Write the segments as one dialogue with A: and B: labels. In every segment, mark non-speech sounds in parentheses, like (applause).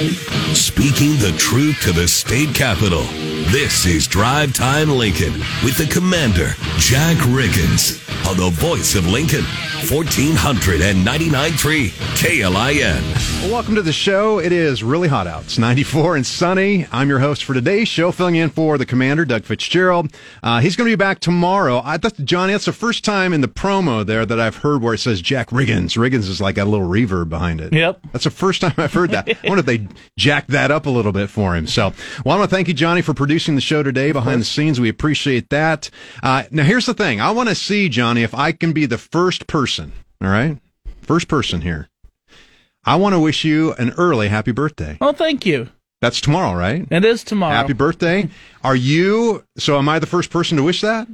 A: Speaking the truth to the state capitol. This is Drive Time Lincoln with the commander, Jack Riggins, on the voice of Lincoln, 1499.3 KLIN.
B: Well, welcome to the show. It is really hot out. It's 94 and sunny. I'm your host for today's show, filling in for the commander, Doug Fitzgerald. Uh, he's going to be back tomorrow. I thought, Johnny, that's the first time in the promo there that I've heard where it says Jack Riggins. Riggins is like got a little reverb behind it.
C: Yep.
B: That's the first time I've heard that. (laughs) I wonder if they jacked that up a little bit for him. So, well, I want to thank you, Johnny, for producing the show today behind the scenes. We appreciate that. Uh, now, here's the thing. I want to see, Johnny, if I can be the first person, all right? First person here. I want to wish you an early happy birthday.
C: Oh, thank you.
B: That's tomorrow, right?
C: It is tomorrow.
B: Happy birthday. Are you, so am I the first person to wish that?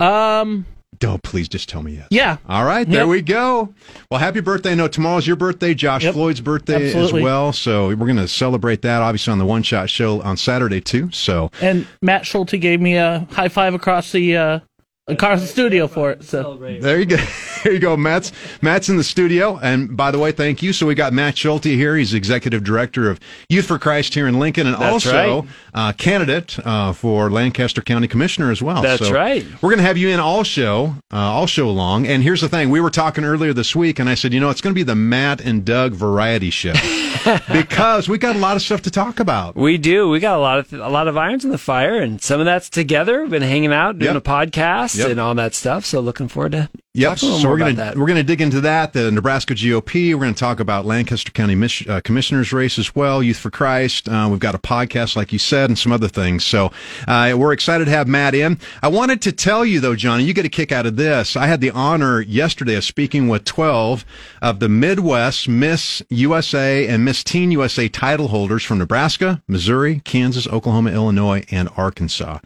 C: Um,
B: Don't please just tell me yes.
C: yeah.
B: All right, there
C: Yep.
B: we go. Well, happy birthday. No, tomorrow's your birthday, Josh
C: Yep.
B: Floyd's birthday
C: Absolutely.
B: as well. So we're going to celebrate that, obviously, on the One Shot Show on Saturday, too. So
C: And Matt Schulte gave me a high five across the uh, across the studio for it. So
B: there you go. There you go. Matt's, Matt's in the studio. And by the way, thank you. So we got Matt Schulte here. He's executive director of Youth for Christ here in Lincoln and
D: That's
B: also
D: right.
B: uh, candidate uh, for Lancaster County Commissioner as well.
D: That's
B: So
D: right.
B: We're going to have you in all show, uh, all show long. And here's the thing: we were talking earlier this week, and I said, you know, it's going to be the Matt and Doug variety show (laughs) because we got a lot of stuff to talk about.
D: We do. We got a lot of a lot of irons in the fire, and some of that's together. We've been hanging out, doing
B: Yep.
D: a podcast,
B: Yep.
D: and all that stuff. So looking forward to
B: Yep.
D: talking a little
B: So we're gonna we're gonna dig into that. The Nebraska GOP. We're gonna talk about Lancaster County Mich- uh, Commissioner's race as well. Youth for Christ. Uh, we've got a podcast, like you said, and some other things. So uh, we're excited to have Matt in. I wanted to tell you though, Johnny, you get a kick out of this. I had the honor yesterday of speaking with twelve of the Midwest Miss USA and Miss Teen USA title holders from Nebraska, Missouri, Kansas, Oklahoma, Illinois, and Arkansas.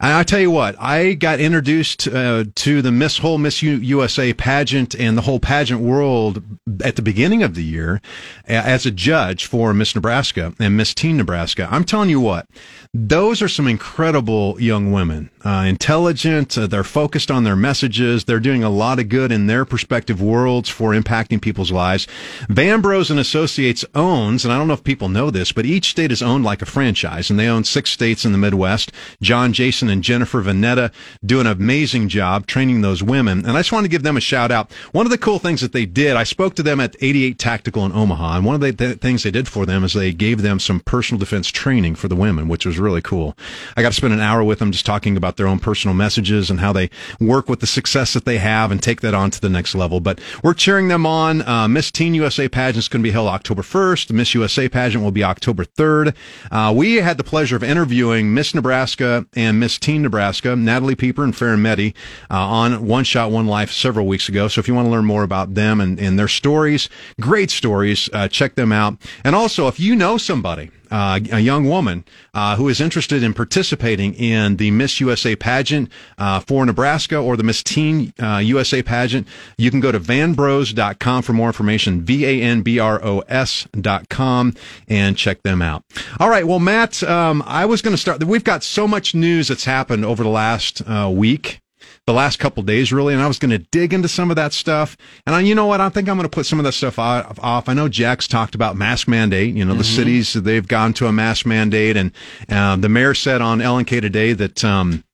B: And I tell you what, I got introduced uh, to the Miss Whole Miss U- USA pageant and the whole pageant world at the beginning of the year as a judge for Miss Nebraska and Miss Teen Nebraska. I'm telling you what, those are some incredible young women, uh, intelligent. Uh, they're focused on their messages. They're doing a lot of good in their respective worlds for impacting people's lives. Van and Associates owns, and I don't know if people know this, but each state is owned like a franchise, and they own six states in the Midwest. John, Jason, and Jennifer Vanetta do an amazing job training those women, and I just want to give them a shout out. One of the cool things that they did, I spoke to them at 88 Tactical in Omaha, and one of the th- things they did for them is they gave them some personal defense training for the women, which was really cool. I got to spend an hour with them just talking about their own personal messages and how they work with the success that they have and take that on to the next level. But we're cheering them on. Uh, Miss Teen USA pageant is going to be held October 1st. Miss USA pageant will be October 3rd. Uh, we had the pleasure of interviewing Miss Nebraska and Miss Teen Nebraska, Natalie Pieper and Farron Meddy, uh, on One Shot, One Life several weeks ago. So if you want to learn more about them and, and their stories, great stories, uh, check them out. And also, if you know somebody, uh, a young woman uh, who is interested in participating in the Miss USA pageant uh, for Nebraska or the Miss Teen uh, USA pageant, you can go to vanbros.com for more information, V-A-N-B-R-O-S.com, and check them out. All right. Well, Matt, um, I was going to start. We've got so much news that's happened over the last uh, week the last couple days really and i was going to dig into some of that stuff. And I, you know what? I think i'm going to put some of that stuff off, i know jack's talked about mask mandate you know the cities they've gone to a mask mandate and uh, the mayor said on lnk today that um,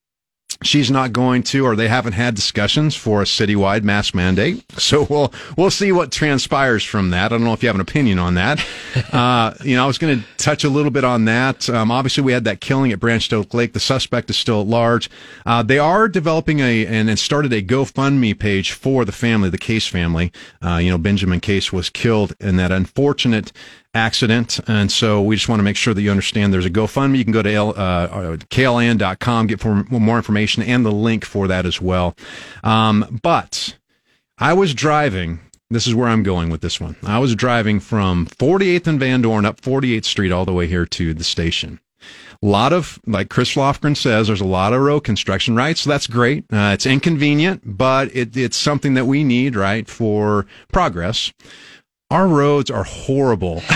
B: she's not going to, or they haven't had discussions for a citywide mask mandate. (laughs) So we'll we'll see what transpires from that. I don't know if you have an opinion on that. (laughs) Uh, you know, I was going to touch a little bit on that. Um, obviously, we had that killing at Branch Oak Lake. The suspect is still at large. Uh, they are developing a and, and started a GoFundMe page for the family, the Case family. Uh, you know, Benjamin Case was killed in that unfortunate accident. And so we just want to make sure that you understand there's a GoFundMe. You can go to L, uh, klin.com, get for more information and the link for that as well. Um, but I was driving. This is where I'm going with this one. I was driving from 48th and Van Dorn up 48th Street all the way here to the station. A lot of, like Chris Lofgren says, there's a lot of road construction, right? So that's great. Uh, it's inconvenient, but it, it's something that we need, right, for progress our roads are horrible. (laughs)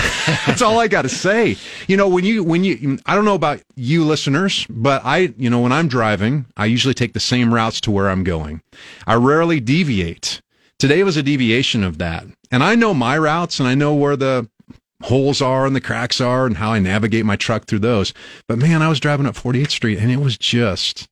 B: That's all I got to say. You know, when you, when you, I don't know about you listeners, but I, you know, when I'm driving, I usually take the same routes to where I'm going. I rarely deviate. Today was a deviation of that. And I know my routes and I know where the holes are and the cracks are and how I navigate my truck through those. But man, I was driving up 48th Street and it was just,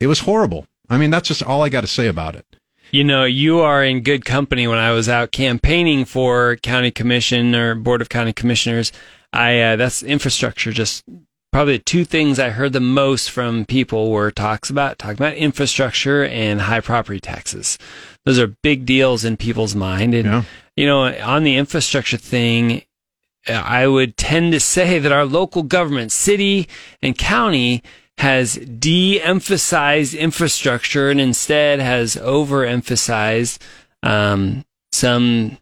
B: it was horrible. I mean, that's just all I got to say about it.
D: You know, you are in good company when I was out campaigning for county commission or board of county commissioners. I, uh, that's infrastructure. Just probably the two things I heard the most from people were talks about, talking about infrastructure and high property taxes. Those are big deals in people's mind. And,
B: Yeah.
D: you know, on the infrastructure thing, I would tend to say that our local government, city and county, has de-emphasized infrastructure and instead has overemphasized um, some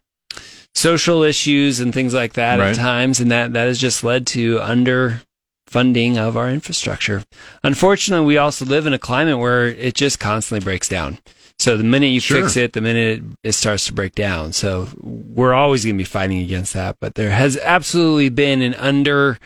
D: social issues and things like that
B: Right.
D: at times, and that that has just led to underfunding of our infrastructure. Unfortunately, we also live in a climate where it just constantly breaks down. So the minute you
B: Sure.
D: fix it, the minute it, it starts to break down. So we're always going to be fighting against that. But there has absolutely been an under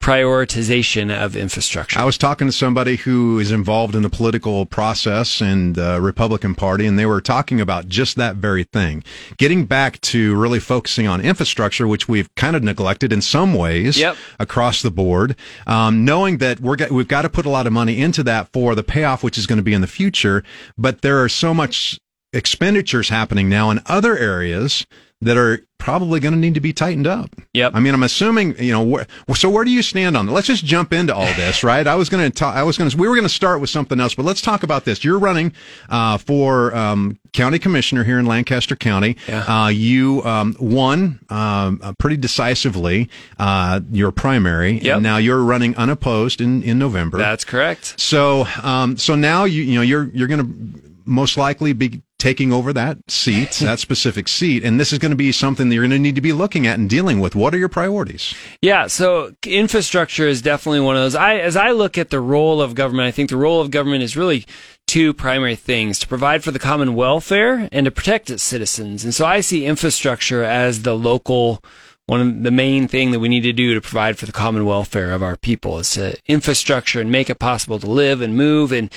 D: prioritization of infrastructure.
B: I was talking to somebody who is involved in the political process and the Republican Party, and they were talking about just that very thing. Getting back to really focusing on infrastructure, which we've kind of neglected in some ways
D: Yep.
B: across the board, um, knowing that we're, get- we've got to put a lot of money into that for the payoff, which is going to be in the future. But there are so much expenditures happening now in other areas that are probably going to need to be tightened up.
D: Yep.
B: I mean, I'm assuming, you know, where, so where do you stand on that? Let's just jump into all (sighs) this, right? I was going to talk, I was going to, we were going to start with something else, but let's talk about this. You're running, uh, for, um, county commissioner here in Lancaster County.
D: Yeah.
B: Uh, you, um, won, um, uh, pretty decisively, uh, your primary.
D: Yep.
B: And now you're running unopposed in, in November.
D: That's correct.
B: So, um, so now you, you know, you're, you're going to most likely be taking over that seat, (laughs) that specific seat. And this is going to be something that you're going to need to be looking at and dealing with. What are your priorities?
D: Yeah, so infrastructure is definitely one of those. I, as I look at the role of government, I think the role of government is really two primary things to provide for the common welfare and to protect its citizens. And so I see infrastructure as the local, one of the main thing that we need to do to provide for the common welfare of our people is to infrastructure and make it possible to live and move and,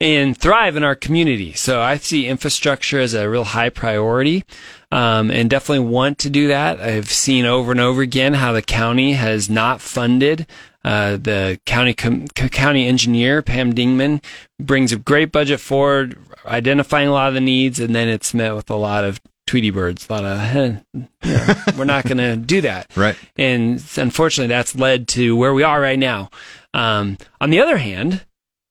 D: and thrive in our community. So I see infrastructure as a real high priority. Um, and definitely want to do that. I've seen over and over again how the county has not funded uh, the county com- county engineer Pam Dingman brings a great budget forward, identifying a lot of the needs, and then it's met with a lot of Tweety birds, lot of "Huh, yeah, we're not going to do that.
B: Right.
D: And unfortunately, that's led to where we are right now. Um, on the other hand,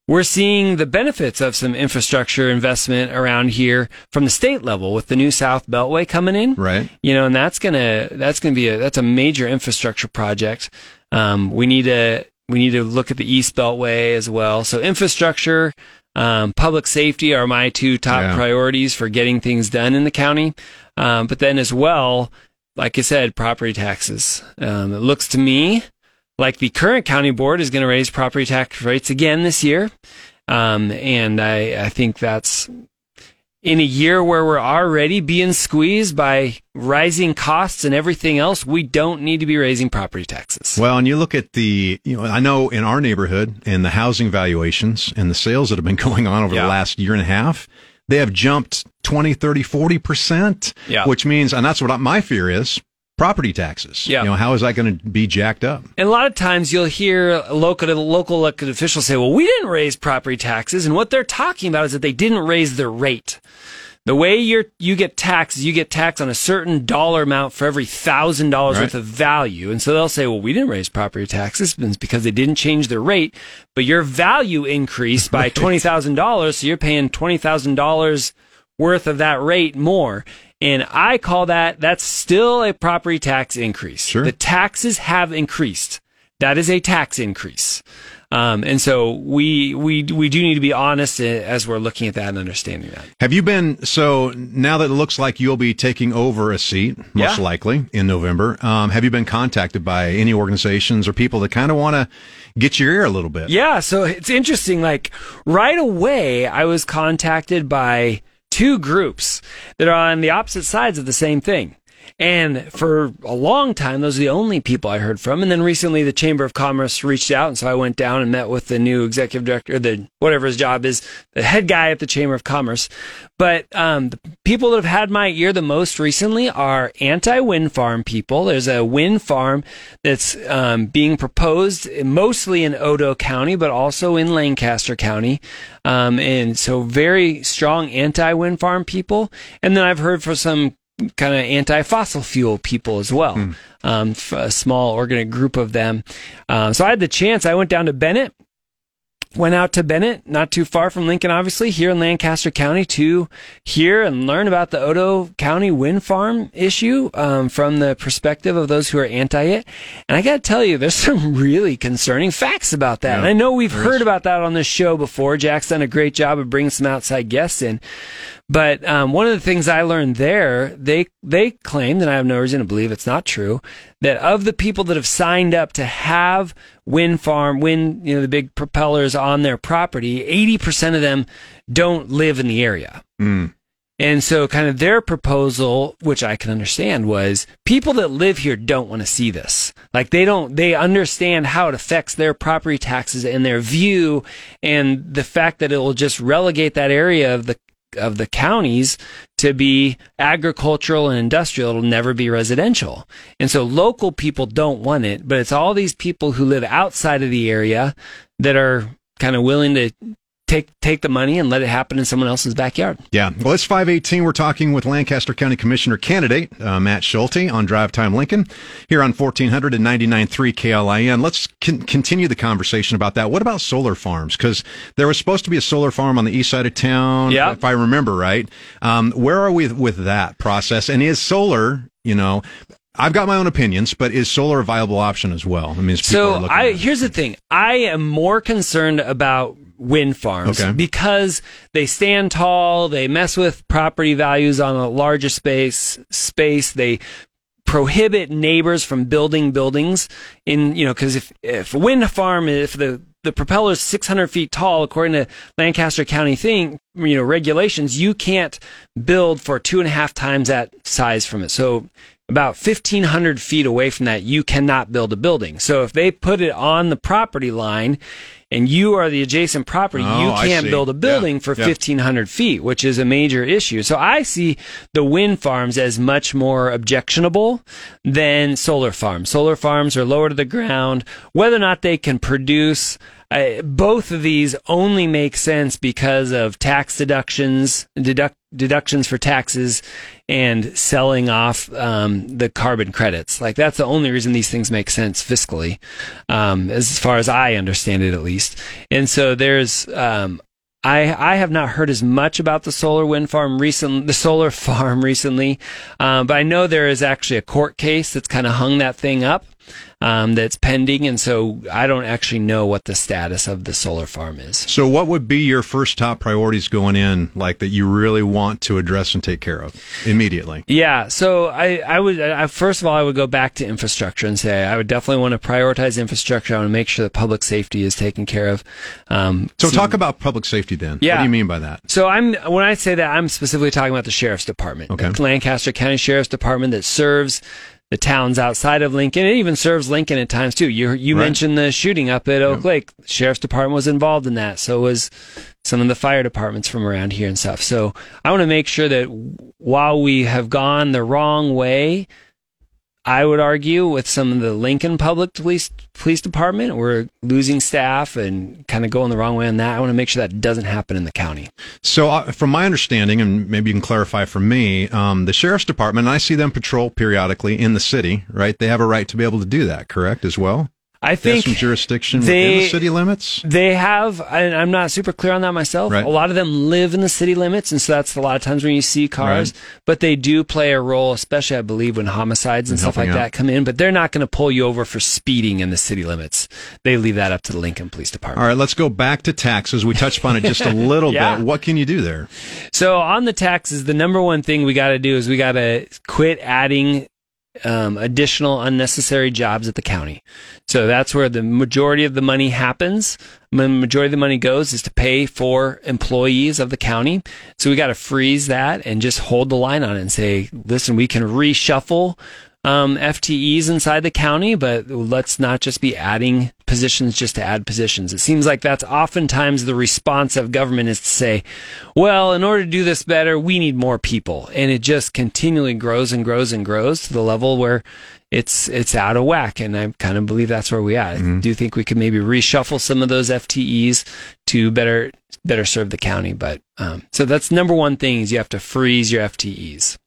D: we're seeing the benefits of some infrastructure investment around here from the state level with the new South Beltway coming in.
B: Right.
D: You know, and that's gonna that's gonna be a that's a major infrastructure project. Um, we need to we need to look at the East Beltway as well. So infrastructure, um, public safety are my two top
B: Yeah.
D: priorities for getting things done in the county. Um, but then as well, like I said, property taxes. Um, it looks to me like the current county board is going to raise property tax rates again this year. Um, and I, I think that's in a year where we're already being squeezed by rising costs and everything else, we don't need to be raising property taxes.
B: Well, and you look at the, you know, I know in our neighborhood and the housing valuations and the sales that have been (laughs) going on over
D: Yeah.
B: the last year and a half, they have jumped 20, 30, 40%,
D: Yeah.
B: which means, and that's what my fear is, property taxes.
D: Yeah.
B: You know, how is that going to be jacked up?
D: And a lot of times you'll hear local local elected officials say, "Well, we didn't raise property taxes," and what they're talking about is that they didn't raise the rate. The way you're you get taxed you get taxed on a certain dollar amount for every thousand dollars
B: Right.
D: worth of value, and so they'll say, "Well, we didn't raise property taxes because they didn't change the rate, but your value increased by (laughs) twenty thousand dollars, so you're paying twenty thousand dollars worth of that rate more." And I call that that's still a property tax increase.
B: Sure.
D: The taxes have increased. That is a tax increase. Um, and so we, we, we do need to be honest uh, as we're looking at that and understanding that.
B: Have you been so now that it looks like you'll be taking over a seat, most
D: Yeah.
B: likely in November? Um, have you been contacted by any organizations or people that kind of want to get your ear a little bit?
D: Yeah. So it's interesting. Like right away, I was contacted by two groups that are on the opposite sides of the same thing. And for a long time, those are the only people I heard from. And then recently, the Chamber of Commerce reached out, and so I went down and met with the new executive director, the whatever his job is, the head guy at the Chamber of Commerce. But um, the people that have had my ear the most recently are anti-wind farm people. There's a wind farm that's um, being proposed mostly in Otoe County, but also in Lancaster County. Um, and so very strong anti-wind farm people. And then I've heard from some kind of anti-fossil fuel people as well. Hmm. Um, a small organic group of them. Um, so I had the chance. I went down to Bennet went out to Bennet, not too far from Lincoln, obviously, here in Lancaster County, to hear and learn about the Otoe County wind farm issue um, from the perspective of those who are anti it. And I got to tell you, there's (laughs) some really concerning facts about that. Yeah, and I know we've heard is. about that on this show before. Jack's done a great job of bringing some outside guests in. But um, one of the things I learned there, they they claimed, and I have no reason to believe it's not true, that of the people that have signed up to have wind farm, wind, you know, the big propellers on their property, eighty percent of them don't live in the area. Mm. And so, kind of their proposal, which I can understand, was people that live here don't want to see this. Like they don't, they understand how it affects their property taxes and their view, and the fact that it will just relegate that area of the of the counties to be agricultural and industrial. It'll never be residential. And so local people don't want it, but it's all these people who live outside of the area that are kind of willing to take take the money and let it happen in someone else's backyard.
B: Yeah. Well, it's 518. We're talking with Lancaster County Commissioner candidate uh, Matt Schulte on Drive Time Lincoln here on 1499.3 KLIN. Let's con- continue the conversation about that. What about solar farms? Because there was supposed to be a solar farm on the east side of town,
D: yeah.
B: if I remember right. Um, where are we with that process? And is solar, you know, I've got my own opinions, but is solar a viable option as well? I mean,
D: so I here's the thing: I am more concerned about wind farms okay. because they stand tall, they mess with property values on a larger space space, they prohibit neighbors from building buildings in you know because if if a wind farm if the the propeller is 600 feet tall according to lancaster county thing you know regulations you can't build for two and a half times that size from it so about 1500 feet away from that you cannot build a building so if they put it on the property line and you are the adjacent property, oh, you can't build a building yeah. for yeah. 1500 feet, which is a major issue. So I see the wind farms as much more objectionable than solar farms. Solar farms are lower to the ground. Whether or not they can produce uh, both of these only make sense because of tax deductions, deduct, deductions for taxes, and selling off um, the carbon credits. Like that's the only reason these things make sense fiscally, um, as far as I understand it, at least. And so there's um, I, I have not heard as much about the solar wind farm recently, the solar (laughs) farm recently, um, but I know there is actually a court case that's kind of hung that thing up um, that's pending, and so I don't actually know what the status of the solar farm is.
B: So, what would be your first top priorities going in, like that you really want to address and take care of immediately?
D: Yeah, so I, I would I, first of all I would go back to infrastructure and say I would definitely want to prioritize infrastructure. I want to make sure that public safety is taken care of.
B: Um, so, so, talk about public safety then. Yeah. What do you mean by that?
D: So, I'm when I say that I'm specifically talking about the sheriff's department, okay. the Lancaster County Sheriff's Department that serves the towns outside of Lincoln. It even serves Lincoln at times too. You you right. mentioned the shooting up at Oak Lake. The sheriff's department was involved in that. So was some of the fire departments from around here and stuff. So I want to make sure that while we have gone the wrong way, I would argue with some of the Lincoln Public Police Police Department, we're losing staff and kind of going the wrong way on that. I want to make sure that doesn't happen in the county.
B: So, uh, from my understanding, and maybe you can clarify for me, um, the sheriff's department, I see them patrol periodically in the city. Right? They have a right to be able to do that. Correct, as well.
D: I think
B: some jurisdiction they, within the city limits.
D: They have, and I'm not super clear on that myself. Right. A lot of them live in the city limits, and so that's a lot of times when you see cars. Right. But they do play a role, especially I believe when homicides and, and stuff like out. that come in. But they're not going to pull you over for speeding in the city limits. They leave that up to the Lincoln Police Department.
B: All right, let's go back to taxes. We touched upon it just a little (laughs) yeah. bit. What can you do there?
D: So on the taxes, the number one thing we got to do is we got to quit adding um, additional unnecessary jobs at the county. So that's where the majority of the money happens. The majority of the money goes is to pay for employees of the county. So we got to freeze that and just hold the line on it and say, listen, we can reshuffle um, FTEs inside the county, but let's not just be adding positions just to add positions. It seems like that's oftentimes the response of government is to say, well, in order to do this better, we need more people. And it just continually grows and grows and grows to the level where it's it's out of whack. And I kind of believe that's where we are. Mm-hmm. I do think we could maybe reshuffle some of those FTEs to better better serve the county. But um, so that's number one thing is you have to freeze your FTEs.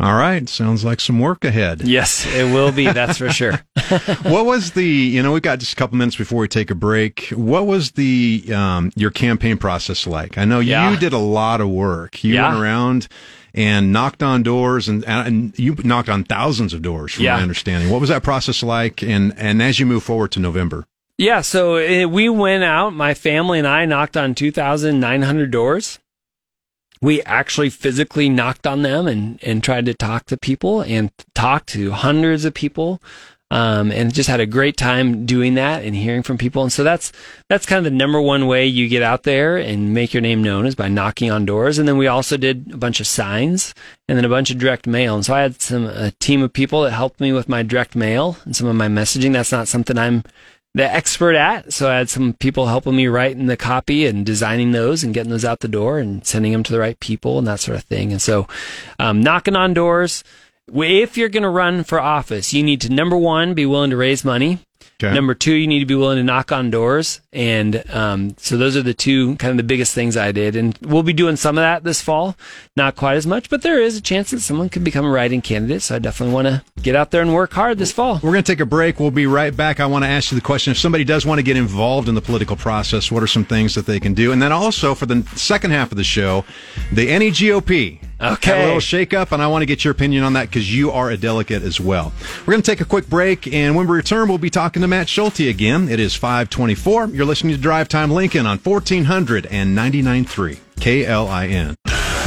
B: All right. Sounds like some work ahead.
D: Yes, it will be. That's for sure. (laughs) (laughs)
B: what was the, you know, we've got just a couple minutes before we take a break. What was the, um, your campaign process like? I know yeah. you did a lot of work. You yeah. went around and knocked on doors and, and you knocked on thousands of doors from yeah. my understanding. What was that process like? And, and as you move forward to November?
D: Yeah. So it, we went out, my family and I knocked on 2,900 doors we actually physically knocked on them and, and tried to talk to people and talked to hundreds of people. Um, and just had a great time doing that and hearing from people. And so that's, that's kind of the number one way you get out there and make your name known is by knocking on doors. And then we also did a bunch of signs and then a bunch of direct mail. And so I had some, a team of people that helped me with my direct mail and some of my messaging. That's not something I'm the expert at. So I had some people helping me writing the copy and designing those and getting those out the door and sending them to the right people and that sort of thing. And so, um, knocking on doors. If you're going to run for office, you need to number one be willing to raise money. Okay. Number two, you need to be willing to knock on doors. And um, so those are the two kind of the biggest things I did. And we'll be doing some of that this fall. Not quite as much, but there is a chance that someone could become a writing candidate. So I definitely want to get out there and work hard this fall.
B: We're going to take a break. We'll be right back. I want to ask you the question if somebody does want to get involved in the political process, what are some things that they can do? And then also for the second half of the show, the NEGOP
D: Okay.
B: Have a little shake up, and I want to get your opinion on that because you are a delegate as well. We're going to take a quick break, and when we return, we'll be talking to Matt Schulte again. It is 524. You're listening to Drive Time Lincoln on 1499.3 KLIN.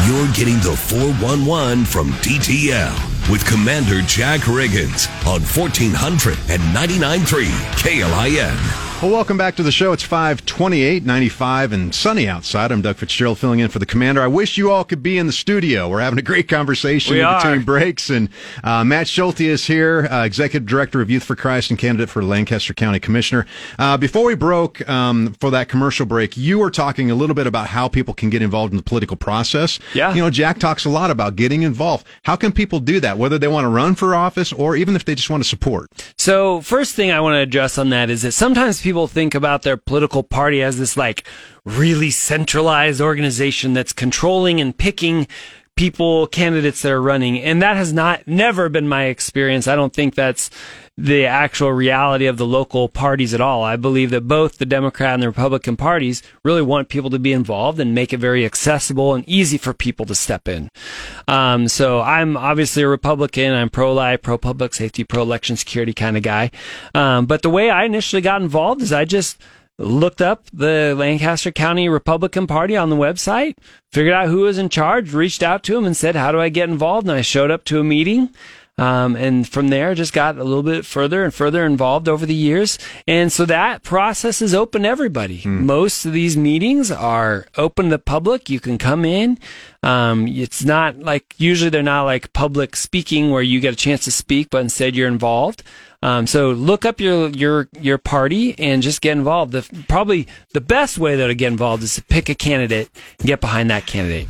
A: You're getting the 411 from DTL with Commander Jack Riggins on 1499.3 KLIN.
B: Well, welcome back to the show. It's 528, 95, and sunny outside. I'm Doug Fitzgerald filling in for the commander. I wish you all could be in the studio. We're having a great conversation
D: we
B: between breaks. And uh, Matt Schulte is here, uh, Executive Director of Youth for Christ and candidate for Lancaster County Commissioner. Uh, before we broke um, for that commercial break, you were talking a little bit about how people can get involved in the political process.
D: Yeah.
B: You know, Jack talks a lot about getting involved. How can people do that, whether they want to run for office or even if they just want to support?
D: So, first thing I want to address on that is that sometimes people people think about their political party as this like really centralized organization that's controlling and picking people, candidates that are running. And that has not, never been my experience. I don't think that's the actual reality of the local parties at all. I believe that both the Democrat and the Republican parties really want people to be involved and make it very accessible and easy for people to step in. Um, so I'm obviously a Republican. I'm pro-life, pro-public safety, pro-election security kind of guy. Um, but the way I initially got involved is I just looked up the Lancaster County Republican Party on the website, figured out who was in charge, reached out to him and said, how do I get involved? And I showed up to a meeting. Um, and from there, just got a little bit further and further involved over the years. And so that process is open to everybody. Hmm. Most of these meetings are open to the public. You can come in. Um, it's not like, usually they're not like public speaking where you get a chance to speak, but instead you're involved. Um, so look up your your your party and just get involved. The, probably the best way though to get involved is to pick a candidate and get behind that candidate.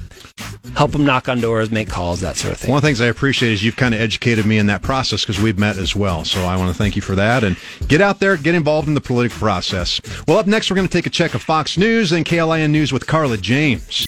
D: Help them knock on doors, make calls, that sort of thing.
B: One of the things I appreciate is you've kind of educated me in that process because we've met as well. So I want to thank you for that and get out there, get involved in the political process. Well, up next, we're going to take a check of Fox News and KLIN News with Carla James.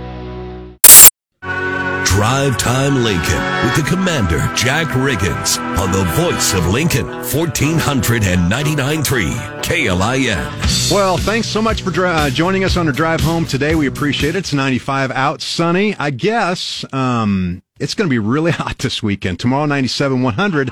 A: Drive Time Lincoln with the Commander, Jack Riggins, on the voice of Lincoln, 1499.3 KLIN.
B: Well, thanks so much for uh, joining us on our drive home today. We appreciate it. It's 95 out, sunny. I guess um, it's going to be really (laughs) hot this weekend. Tomorrow, 97, 100.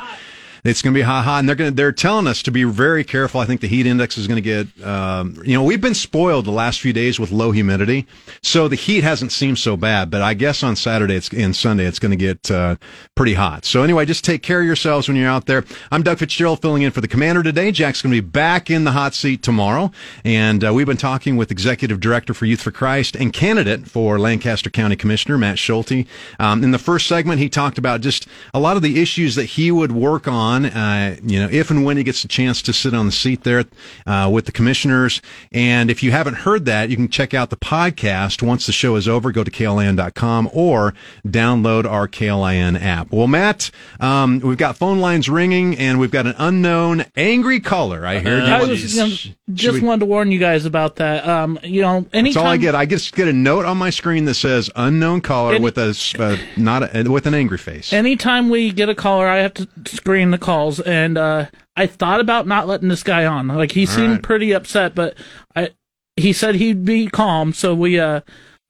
B: It's going to be hot, hot, and they're going to, they're telling us to be very careful. I think the heat index is going to get, um, you know, we've been spoiled the last few days with low humidity, so the heat hasn't seemed so bad. But I guess on Saturday it's, and Sunday it's going to get uh, pretty hot. So anyway, just take care of yourselves when you're out there. I'm Doug Fitzgerald filling in for the commander today. Jack's going to be back in the hot seat tomorrow, and uh, we've been talking with executive director for Youth for Christ and candidate for Lancaster County Commissioner Matt Schulte. Um, in the first segment, he talked about just a lot of the issues that he would work on on, uh, you know, if and when he gets a chance to sit on the seat there uh, with the commissioners. And if you haven't heard that, you can check out the podcast once the show is over. Go to klin.com or download our KLIN app. Well, Matt, um, we've got phone lines ringing and we've got an unknown angry caller. I hear.
C: I was, you know, just we, wanted to warn you guys about that. Um, you know, anytime
B: that's all I get. I just get a note on my screen that says unknown caller any, with a uh, not a, with an angry face.
C: Anytime we get a caller, I have to screen the calls, and uh, I thought about not letting this guy on. Like he All seemed right. pretty upset, but I he said he'd be calm, so we uh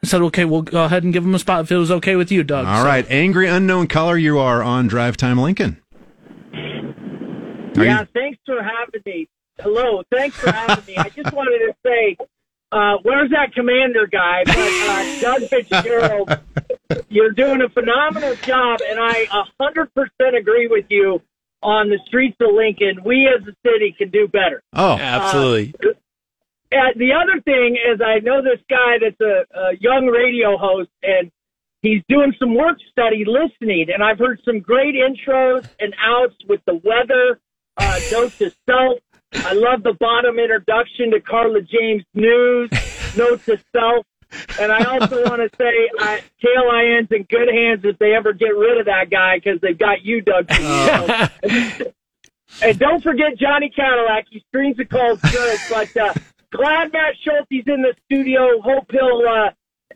C: said okay, we'll go ahead and give him a spot if it was okay with you, Doug.
B: All
C: so.
B: right, angry unknown caller, you are on Drive Time Lincoln.
E: Are yeah, you... thanks for having me. Hello, thanks for having me. I just wanted to say, uh, where's that commander guy? But uh, Doug Fitzgerald, you're doing a phenomenal job, and I 100% agree with you on the streets of Lincoln. We as a city can do better.
B: Oh,
D: absolutely.
E: Uh, the other thing is, I know this guy that's a, a young radio host, and he's doing some work study listening, and I've heard some great intros and outs with the weather, uh, note to self. I love the bottom introduction to Carla James News, note to self. And I also (laughs) want to say, uh, KLIN's in good hands if they ever get rid of that guy because they've got you, Doug. Oh. (laughs) and don't forget Johnny Cadillac. He streams the calls good. But uh, glad Matt Schulte's in the studio. Hope he'll, uh,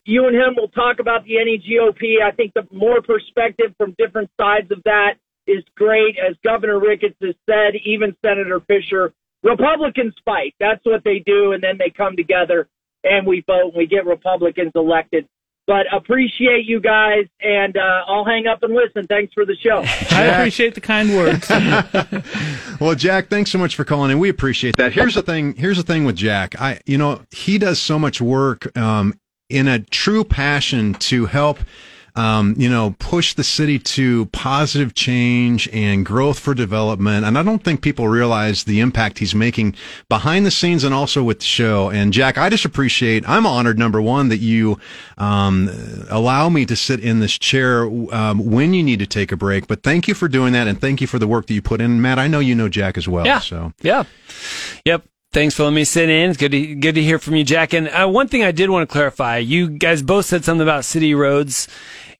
E: you and him will talk about the NEGOP. I think the more perspective from different sides of that is great. As Governor Ricketts has said, even Senator Fischer, Republicans fight. That's what they do, and then they come together and we vote and we get Republicans elected. But appreciate you guys, and uh, I'll hang up and listen. Thanks for the show. (laughs)
C: I appreciate the kind words. (laughs)
B: well, Jack, thanks so much for calling in. We appreciate that. Here's the thing. Here's the thing with Jack. I, you know, he does so much work um, in a true passion to help um, you know, push the city to positive change and growth for development. And I don't think people realize the impact he's making behind the scenes and also with the show. And Jack, I just appreciate, I'm honored, number one, that you um, allow me to sit in this chair um, when you need to take a break. But thank you for doing that. And thank you for the work that you put in. Matt, I know you know Jack as well.
D: Yeah.
B: So,
D: yeah. Yep. Thanks for letting me sit in. It's good to good to hear from you, Jack. And uh, one thing I did want to clarify: you guys both said something about city roads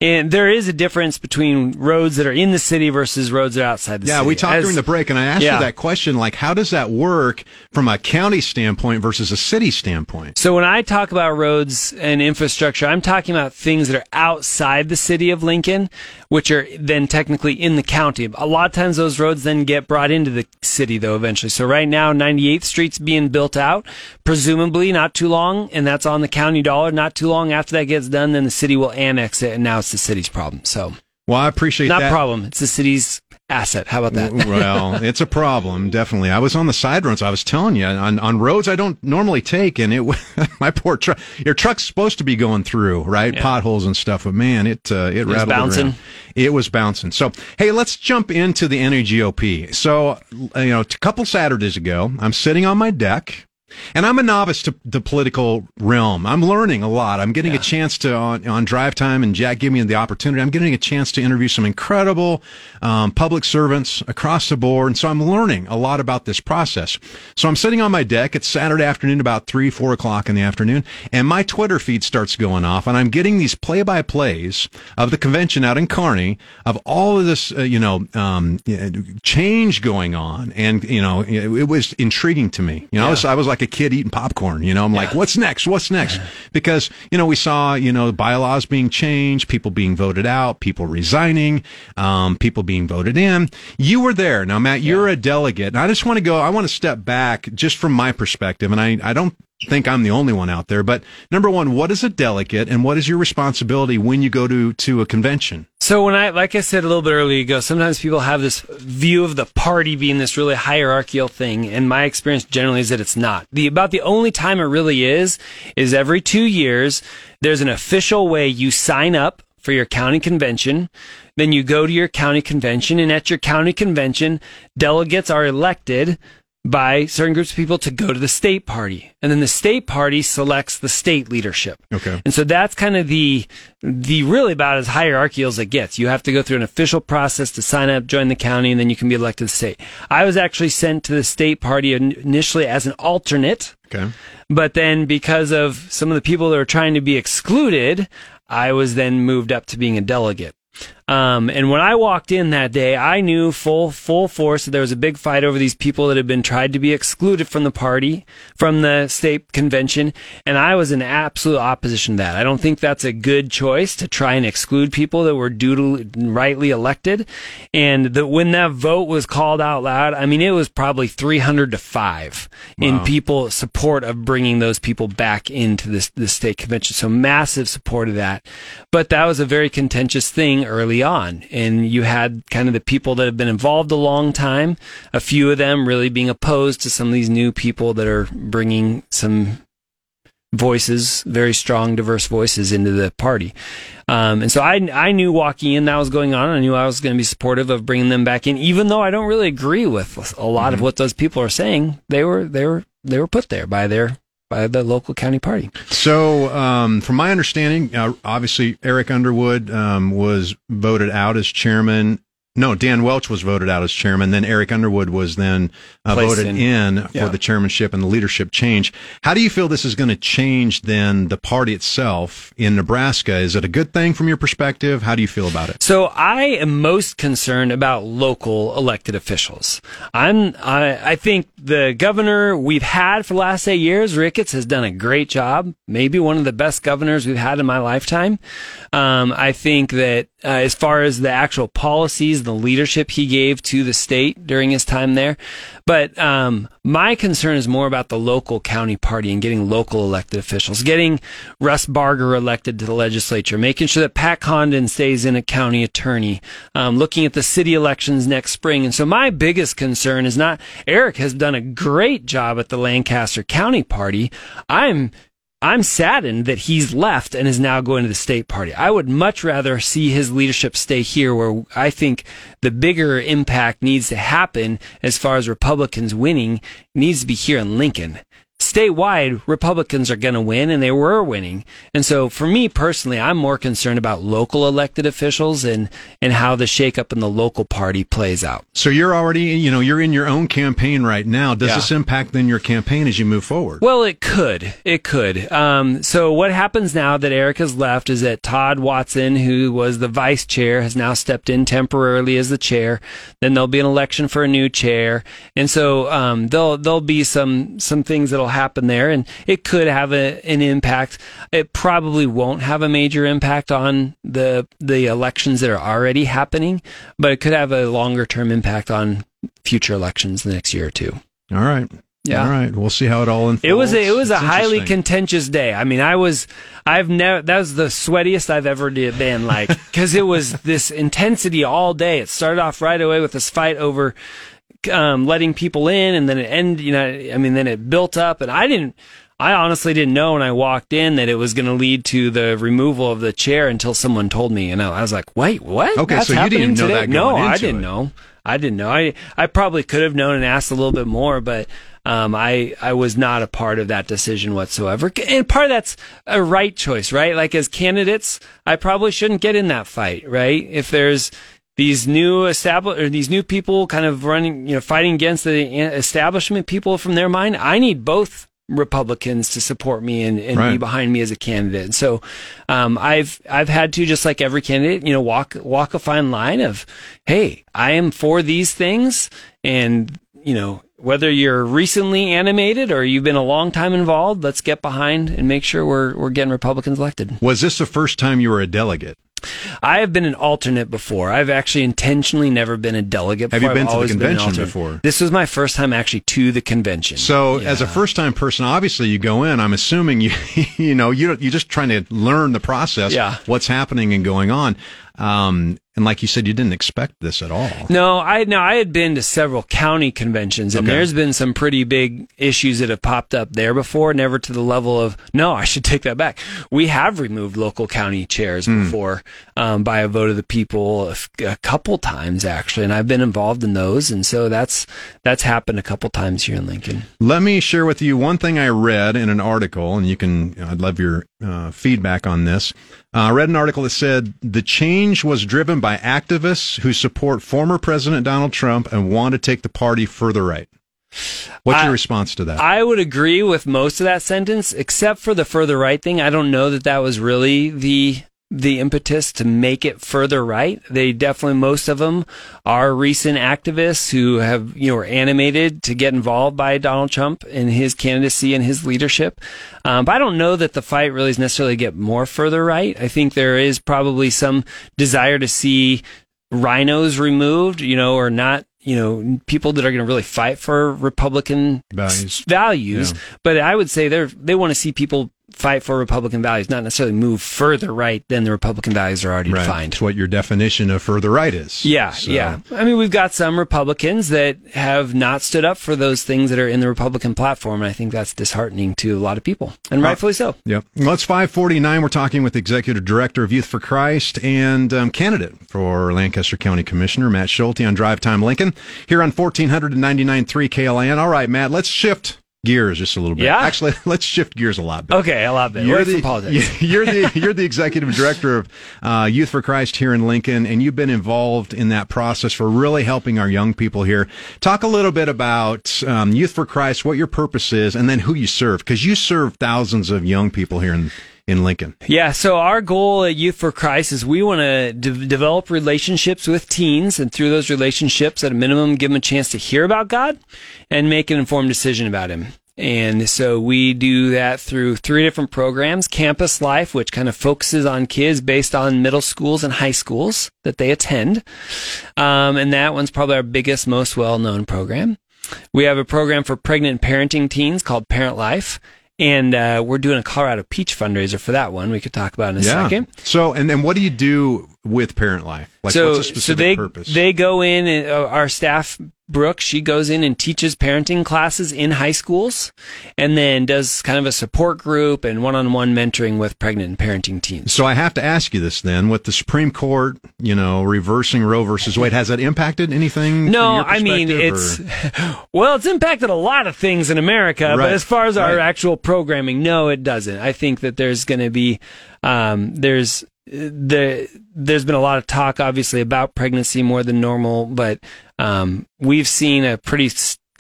D: and there is a difference between roads that are in the city versus roads that are outside the
B: yeah,
D: city.
B: Yeah, we talked As, during the break, and I asked yeah. you that question like, how does that work from a county standpoint versus a city standpoint?
D: So when I talk about roads and infrastructure, I'm talking about things that are outside the city of Lincoln, which are then technically in the county. A lot of times those roads then get brought into the city, though, eventually. So right now, 98th Street's being built out, presumably not too long, and that's on the county dollar. Not too long after that gets done, then the city will annex it, and now it's the city's problem. So,
B: well, I appreciate
D: not
B: that.
D: problem. It's the city's asset. How about that? (laughs)
B: well, it's a problem, definitely. I was on the side roads. I was telling you on, on roads I don't normally take, and it (laughs) my poor truck. Your truck's supposed to be going through right yeah. potholes and stuff, but man, it uh, it, it rattled
D: bouncing.
B: Around. It was bouncing. So hey, let's jump into the NEGOP. So you know, a couple Saturdays ago, I'm sitting on my deck And I'm a novice to the political realm. I'm learning a lot. I'm getting yeah. a chance to on, on drive time, and Jack gave me the opportunity. I'm getting a chance to interview some incredible um, public servants across the board, and so I'm learning a lot about this process. So I'm sitting on my deck. It's Saturday afternoon, about three, four o'clock in the afternoon, and my Twitter feed starts going off, and I'm getting these play-by-plays of the convention out in Kearney of all of this, uh, you know, um, change going on, and you know, it, it was intriguing to me. You know, yeah. I was I was like a kid eating popcorn. You know, I'm yeah. like, what's next? What's next? Because you know, we saw you know bylaws being changed, people being voted out, people resigning, um, people being voted in. You were there. Now, Matt, you're yeah. a delegate, and I just want to go. I want to step back just from my perspective, and I I don't think I'm the only one out there. But number one, what is a delegate and what is your responsibility when you go to, to a convention?
D: So when I, like I said a little bit earlier ago, sometimes people have this view of the party being this really hierarchical thing. And my experience generally is that it's not. The, about the only time it really is, is every two years, there's an official way you sign up for your county convention. Then you go to your county convention and at your county convention, delegates are elected by certain groups of people to go to the state party. And then the state party selects the state leadership.
B: Okay.
D: And so that's kind of the, the really about as hierarchical as it gets. You have to go through an official process to sign up, join the county, and then you can be elected to the state. I was actually sent to the state party initially as an alternate.
B: Okay.
D: But then because of some of the people that were trying to be excluded, I was then moved up to being a delegate. Um, and when I walked in that day, I knew full full force that there was a big fight over these people that had been tried to be excluded from the party, from the state convention, and I was in absolute opposition to that. I don't think that's a good choice to try and exclude people that were duly rightly elected. And that when that vote was called out loud, I mean it was probably 300 to five wow. in people support of bringing those people back into this the state convention. So massive support of that. But that was a very contentious thing early early on. And you had kind of the people that have been involved a long time, a few of them really being opposed to some of these new people that are bringing some voices, very strong, diverse voices into the party. Um, and so I, I knew walking in that was going on. I knew I was going to be supportive of bringing them back in, even though I don't really agree with a lot mm-hmm. of what those people are saying. They were, they were, they were put there by their by the local county party.
B: So, um, from my understanding, uh, obviously Eric Underwood um, was voted out as chairman no, Dan Welch was voted out as chairman. Then Eric Underwood was then uh, voted in, in for yeah. the chairmanship and the leadership change. How do you feel this is going to change then the party itself in Nebraska? Is it a good thing from your perspective? How do you feel about it?
D: So I am most concerned about local elected officials. I'm, I, I think the governor we've had for the last eight years, Ricketts, has done a great job. Maybe one of the best governors we've had in my lifetime. Um, I think that uh, as far as the actual policies, the leadership he gave to the state during his time there. But um, my concern is more about the local county party and getting local elected officials, getting Russ Barger elected to the legislature, making sure that Pat Condon stays in a county attorney, um, looking at the city elections next spring. And so my biggest concern is not Eric has done a great job at the Lancaster County Party. I'm I'm saddened that he's left and is now going to the state party. I would much rather see his leadership stay here where I think the bigger impact needs to happen as far as Republicans winning needs to be here in Lincoln statewide, Republicans are going to win, and they were winning. And so, for me personally, I'm more concerned about local elected officials and and how the shakeup in the local party plays out.
B: So you're already, you know, you're in your own campaign right now. Does yeah. this impact then your campaign as you move forward?
D: Well, it could. It could. Um, so what happens now that Eric has left is that Todd Watson, who was the vice chair, has now stepped in temporarily as the chair. Then there'll be an election for a new chair, and so um, there'll there'll be some some things that'll happen there, and it could have a, an impact. It probably won't have a major impact on the the elections that are already happening, but it could have a longer term impact on future elections the next year or two.
B: All right. Yeah. All right. We'll see how it all unfolds.
D: It was a, it was it's a highly contentious day. I mean, I was I've never that was the sweatiest I've ever been like cuz it was this intensity all day. It started off right away with this fight over um, letting people in, and then it ended. You know, I mean, then it built up, and I didn't. I honestly didn't know when I walked in that it was going to lead to the removal of the chair until someone told me. And I was like, "Wait, what?
B: Okay, That's so you didn't know today? that.
D: no,
B: I
D: didn't
B: it.
D: know. I didn't know. I I probably could have known and asked a little bit more, but um, I I was not a part of that decision whatsoever. And part of that's a right choice, right? Like as candidates, I probably shouldn't get in that fight, right? If there's these new establish or these new people kind of running, you know, fighting against the establishment people from their mind, I need both Republicans to support me and, and right. be behind me as a candidate. So um, I've I've had to just like every candidate, you know, walk walk a fine line of, hey, I am for these things, and you know, whether you're recently animated or you've been a long time involved, let's get behind and make sure we're we're getting Republicans elected.
B: Was this the first time you were a delegate?
D: I have been an alternate before. I've actually intentionally never been a delegate.
B: Before. Have you been I've to the convention before?
D: This was my first time actually to the convention.
B: So, yeah. as a first-time person, obviously you go in. I'm assuming you, (laughs) you know, you you're just trying to learn the process.
D: Yeah.
B: What's happening and going on. Um, and like you said, you didn't expect this at all.
D: No, I no, I had been to several county conventions, and okay. there's been some pretty big issues that have popped up there before. Never to the level of no, I should take that back. We have removed local county chairs mm. before um, by a vote of the people a, a, couple times actually, and I've been involved in those, and so that's that's happened a couple times here in Lincoln.
B: Let me share with you one thing I read in an article, and you can. I'd love your uh, feedback on this. Uh, I read an article that said the change was driven by activists who support former President Donald Trump and want to take the party further right. What's I, your response to that?
D: I would agree with most of that sentence, except for the further right thing. I don't know that that was really the the impetus to make it further right. They definitely, most of them are recent activists who have, you know, were animated to get involved by Donald Trump in his candidacy and his leadership. Um, but I don't know that the fight really is necessarily get more further right. I think there is probably some desire to see RINOs removed, you know, or not you know, people that are going to really fight for Republican
B: values.
D: values. Yeah. But I would say they they want to see people fight for Republican values, not necessarily move further right than the Republican values are already
B: right.
D: defined.
B: It's what your definition of further right is.
D: Yeah, so. yeah. I mean, we've got some Republicans that have not stood up for those things that are in the Republican platform, and I think that's disheartening to a lot of people, and uh, rightfully so.
B: Yep. Well, it's 549. We're talking with Executive Director of Youth for Christ and um, candidate for Lancaster County Commissioner, Matt Schulte on Drive Time Lincoln, here on 1499.3 KLIN. All right, Matt, let's shift gears just a little bit.
D: Yeah.
B: Actually, (laughs) let's shift gears a lot.
D: Bit. Okay, a lot bit.
B: You're
D: the, (laughs)
B: you're the you're the executive director of uh, Youth for Christ here in Lincoln, and you've been involved in that process for really helping our young people here. Talk a little bit about um, Youth for Christ, what your purpose is, and then who you serve, because you serve thousands of young people here in in Lincoln.
D: Yeah, so our goal at Youth for Christ is we want to de- develop relationships with teens, and through those relationships, at a minimum, give them a chance to hear about God and make an informed decision about Him. And so we do that through three different programs Campus Life, which kind of focuses on kids based on middle schools and high schools that they attend. Um, and that one's probably our biggest, most well known program. We have a program for pregnant parenting teens called Parent Life and uh, we're doing a Colorado Peach fundraiser for that one. We could talk about in a yeah. second.
B: So, and then what do you do with Parent Life?
D: Like, so, so they purpose? they go in. And, uh, our staff, Brooke, she goes in and teaches parenting classes in high schools, and then does kind of a support group and one-on-one mentoring with pregnant and parenting teens.
B: So I have to ask you this then: with the Supreme Court, you know, reversing Roe versus Wade, has that impacted anything?
D: No, I mean it's (laughs) well, it's impacted a lot of things in America, right. but as far as our right. actual programming, no, it doesn't. I think that there's going to be um, there's the there's been a lot of talk, obviously, about pregnancy more than normal, but um, we've seen a pretty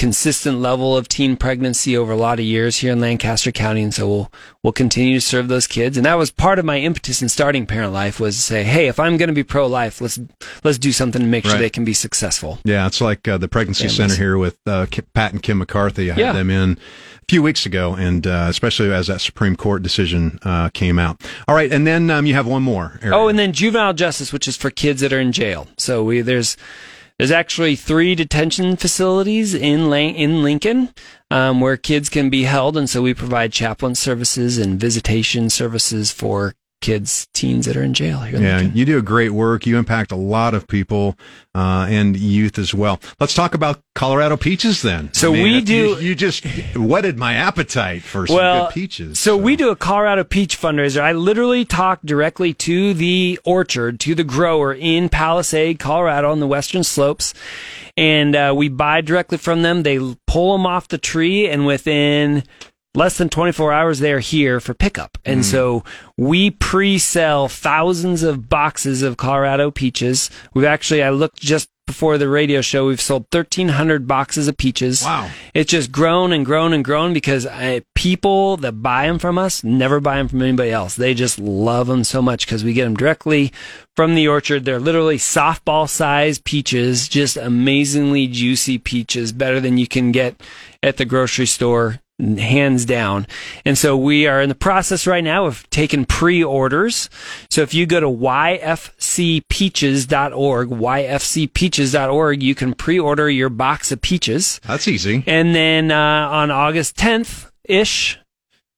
D: consistent level of teen pregnancy over a lot of years here in Lancaster County, and so we'll we'll continue to serve those kids. And that was part of my impetus in starting Parent Life was to say, hey, if I'm going to be pro life, let's let's do something to make right. sure they can be successful.
B: Yeah, it's like uh, the pregnancy Families. center here with uh, Pat and Kim McCarthy. I had yeah. them in a few weeks ago, and uh, especially as that Supreme Court decision uh, came out. All right, and then um, you have one more.
D: Area. Oh, and then juvenile justice, which is for kids that are in jail. So we there's there's actually three detention facilities in in Lincoln um, where kids can be held, and so we provide chaplain services and visitation services for kids, teens that are in jail here. in
B: Yeah,
D: Lincoln.
B: you do a great work. You impact a lot of people uh, and youth as well. Let's talk about Colorado peaches then.
D: So we do-
B: You, you just whetted my appetite for some
D: well,
B: good peaches.
D: So we do a Colorado peach fundraiser. I literally talk directly to the orchard, to the grower in Palisade, Colorado, on the western slopes, and uh, we buy directly from them. They pull them off the tree, and within less than 24 hours they are here for pickup. And mm. so we pre-sell thousands of boxes of colorado peaches. We've actually i looked just before the radio show we've sold 1300 boxes of peaches.
B: Wow.
D: it's just grown and grown and grown because I, people that buy them from us never buy them from anybody else. They just love them so much because we get them directly from the orchard. They're literally softball sized peaches just amazingly juicy peaches better than you can get at the grocery store hands down. And so we are in the process right now of taking pre-orders. So if you go to yfcpeaches.org, yfcpeaches.org, you can pre-order your box of peaches.
B: That's easy.
D: And then uh, on August 10th ish,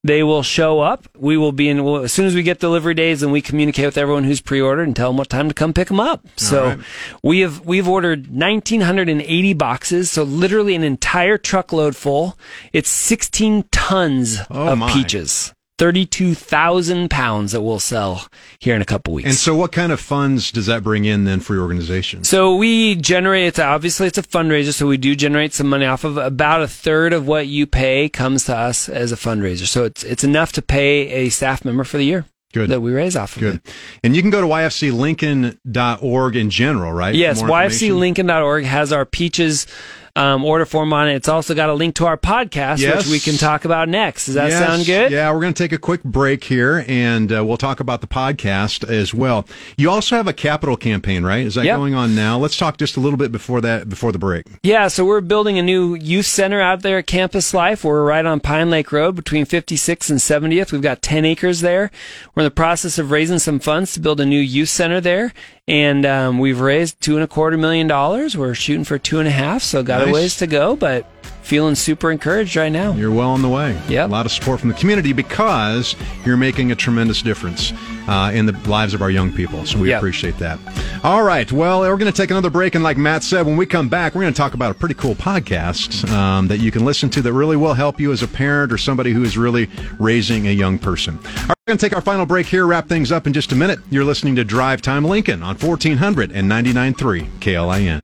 D: they will show up. We will be in well, as soon as we get delivery days, and we communicate with everyone who's pre-ordered and tell them what time to come pick them up. So
B: right.
D: we have we've ordered 1,980 boxes, so literally an entire truckload full. It's 16 tons
B: Oh,
D: of
B: my.
D: peaches, 32,000 pounds that we'll sell here in a couple weeks.
B: And so, what kind of funds does that bring in then for your organization?
D: So we generate. It's obviously it's a fundraiser, so we do generate some money off of. About a third of what you pay comes to us as a fundraiser. So it's it's enough to pay a staff member for the year
B: Good.
D: that we raise off of
B: Good.
D: it.
B: And you can go to yfclincoln.org in general, right?
D: Yes, yfclincoln.org has our peaches um, order form on it. It's also got a link to our podcast,
B: Yes.
D: which we can talk about next. Does that
B: Yes.
D: sound good?
B: Yeah, we're going to take a quick break here, and uh, we'll talk about the podcast as well. You also have a capital campaign, right? Is that
D: Yep.
B: going on now? Let's talk just a little bit before that, before the break.
D: Yeah, so we're building a new youth center out there at Campus Life. We're right on Pine Lake Road between 56th and 70th. We've got 10 acres there. We're in the process of raising some funds to build a new youth center there. And um, we've raised two and a quarter million dollars. We're shooting for two and a half, so got
B: Nice.
D: a ways to go, but feeling super encouraged right now.
B: You're well on the way.
D: Yep.
B: A lot of support from the community because you're making a tremendous difference uh, in the lives of our young people. So we
D: Yep.
B: appreciate that. All right. Well, we're going to take another break. And like Matt said, when we come back, we're going to talk about a pretty cool podcast um, that you can listen to that really will help you as a parent or somebody who is really raising a young person. All right, we're going to take our final break here, wrap things up in just a minute. You're listening to Drive Time Lincoln on 1499.3 KLIN.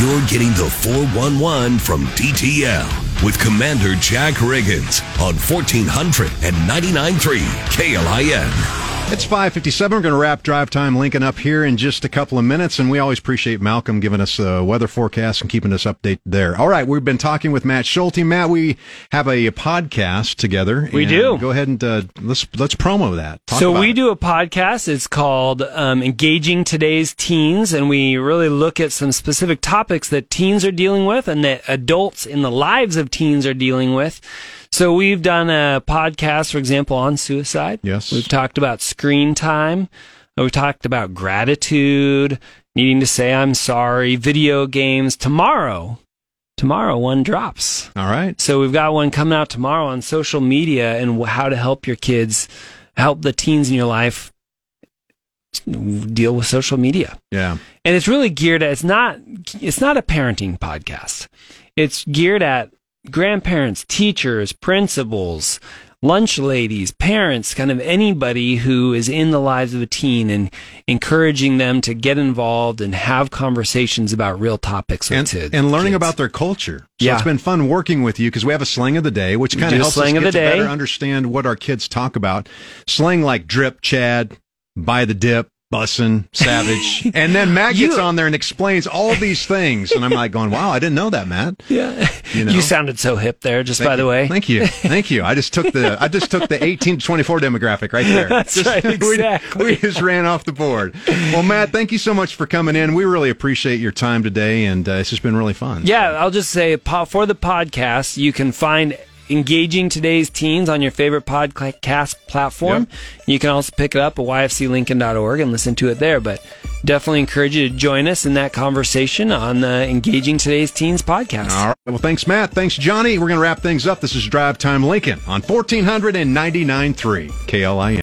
A: You're getting the 411 from DTL with Commander Jack Riggins on 1400 and 99.3 KLIN.
B: It's 557. We're going to wrap Drive Time Lincoln up here in just a couple of minutes, and we always appreciate Malcolm giving us the weather forecast and keeping us updated there. All right, we've been talking with Matt Schulte. Matt, we have a podcast together.
D: We do.
B: Go ahead and uh, let's let's promo that. Talk
D: so we
B: it.
D: do a podcast. It's called um, "Engaging Today's Teens," and we really look at some specific topics that teens are dealing with and that adults in the lives of teens are dealing with. So we've done a podcast, for example, on suicide.
B: Yes.
D: We've talked about screen time. We've talked about gratitude, needing to say I'm sorry, video games. Tomorrow, tomorrow one drops.
B: All right.
D: So we've got one coming out tomorrow on social media and how to help your kids, help the teens in your life deal with social media.
B: Yeah.
D: And it's really geared at it's not it's not a parenting podcast. It's geared at grandparents, teachers, principals, lunch ladies, parents, kind of anybody who is in the lives of a teen and encouraging them to get involved and have conversations about real topics with
B: And,
D: kids.
B: and learning
D: kids.
B: about their culture. So
D: Yeah.
B: it's been fun working with you because we have a slang of the day, which kind of helps us get to
D: day.
B: better understand what our kids talk about. Slang like drip, Chad, buy the dip, bussin', savage. (laughs) and then Matt gets
D: You-
B: on there and explains all these things. And I'm like going, wow, I didn't know that, Matt. (laughs)
D: Yeah.
B: You
D: You, sounded so hip there, just
B: Thank
D: by the way.
B: Thank you. (laughs) Thank you. I just took the I just took the 18 to 24 demographic right there.
D: That's
B: Just-
D: right,
B: we-
D: exactly.
B: We, just ran off the board. Well, Matt, thank you so much for coming in. We really appreciate your time today, and uh, it's just been really fun.
D: Yeah, I'll just say for the podcast, you can find engaging today's teens on your favorite podcast platform. You can also pick it up at yfclincoln.org and listen to it there. But definitely encourage you to join us in that conversation on the Engaging Today's Teens podcast.
B: All right. Well, thanks, Matt. Thanks, Johnny. We're going to wrap things up. This is Drive Time Lincoln on 1499.3 KLIN.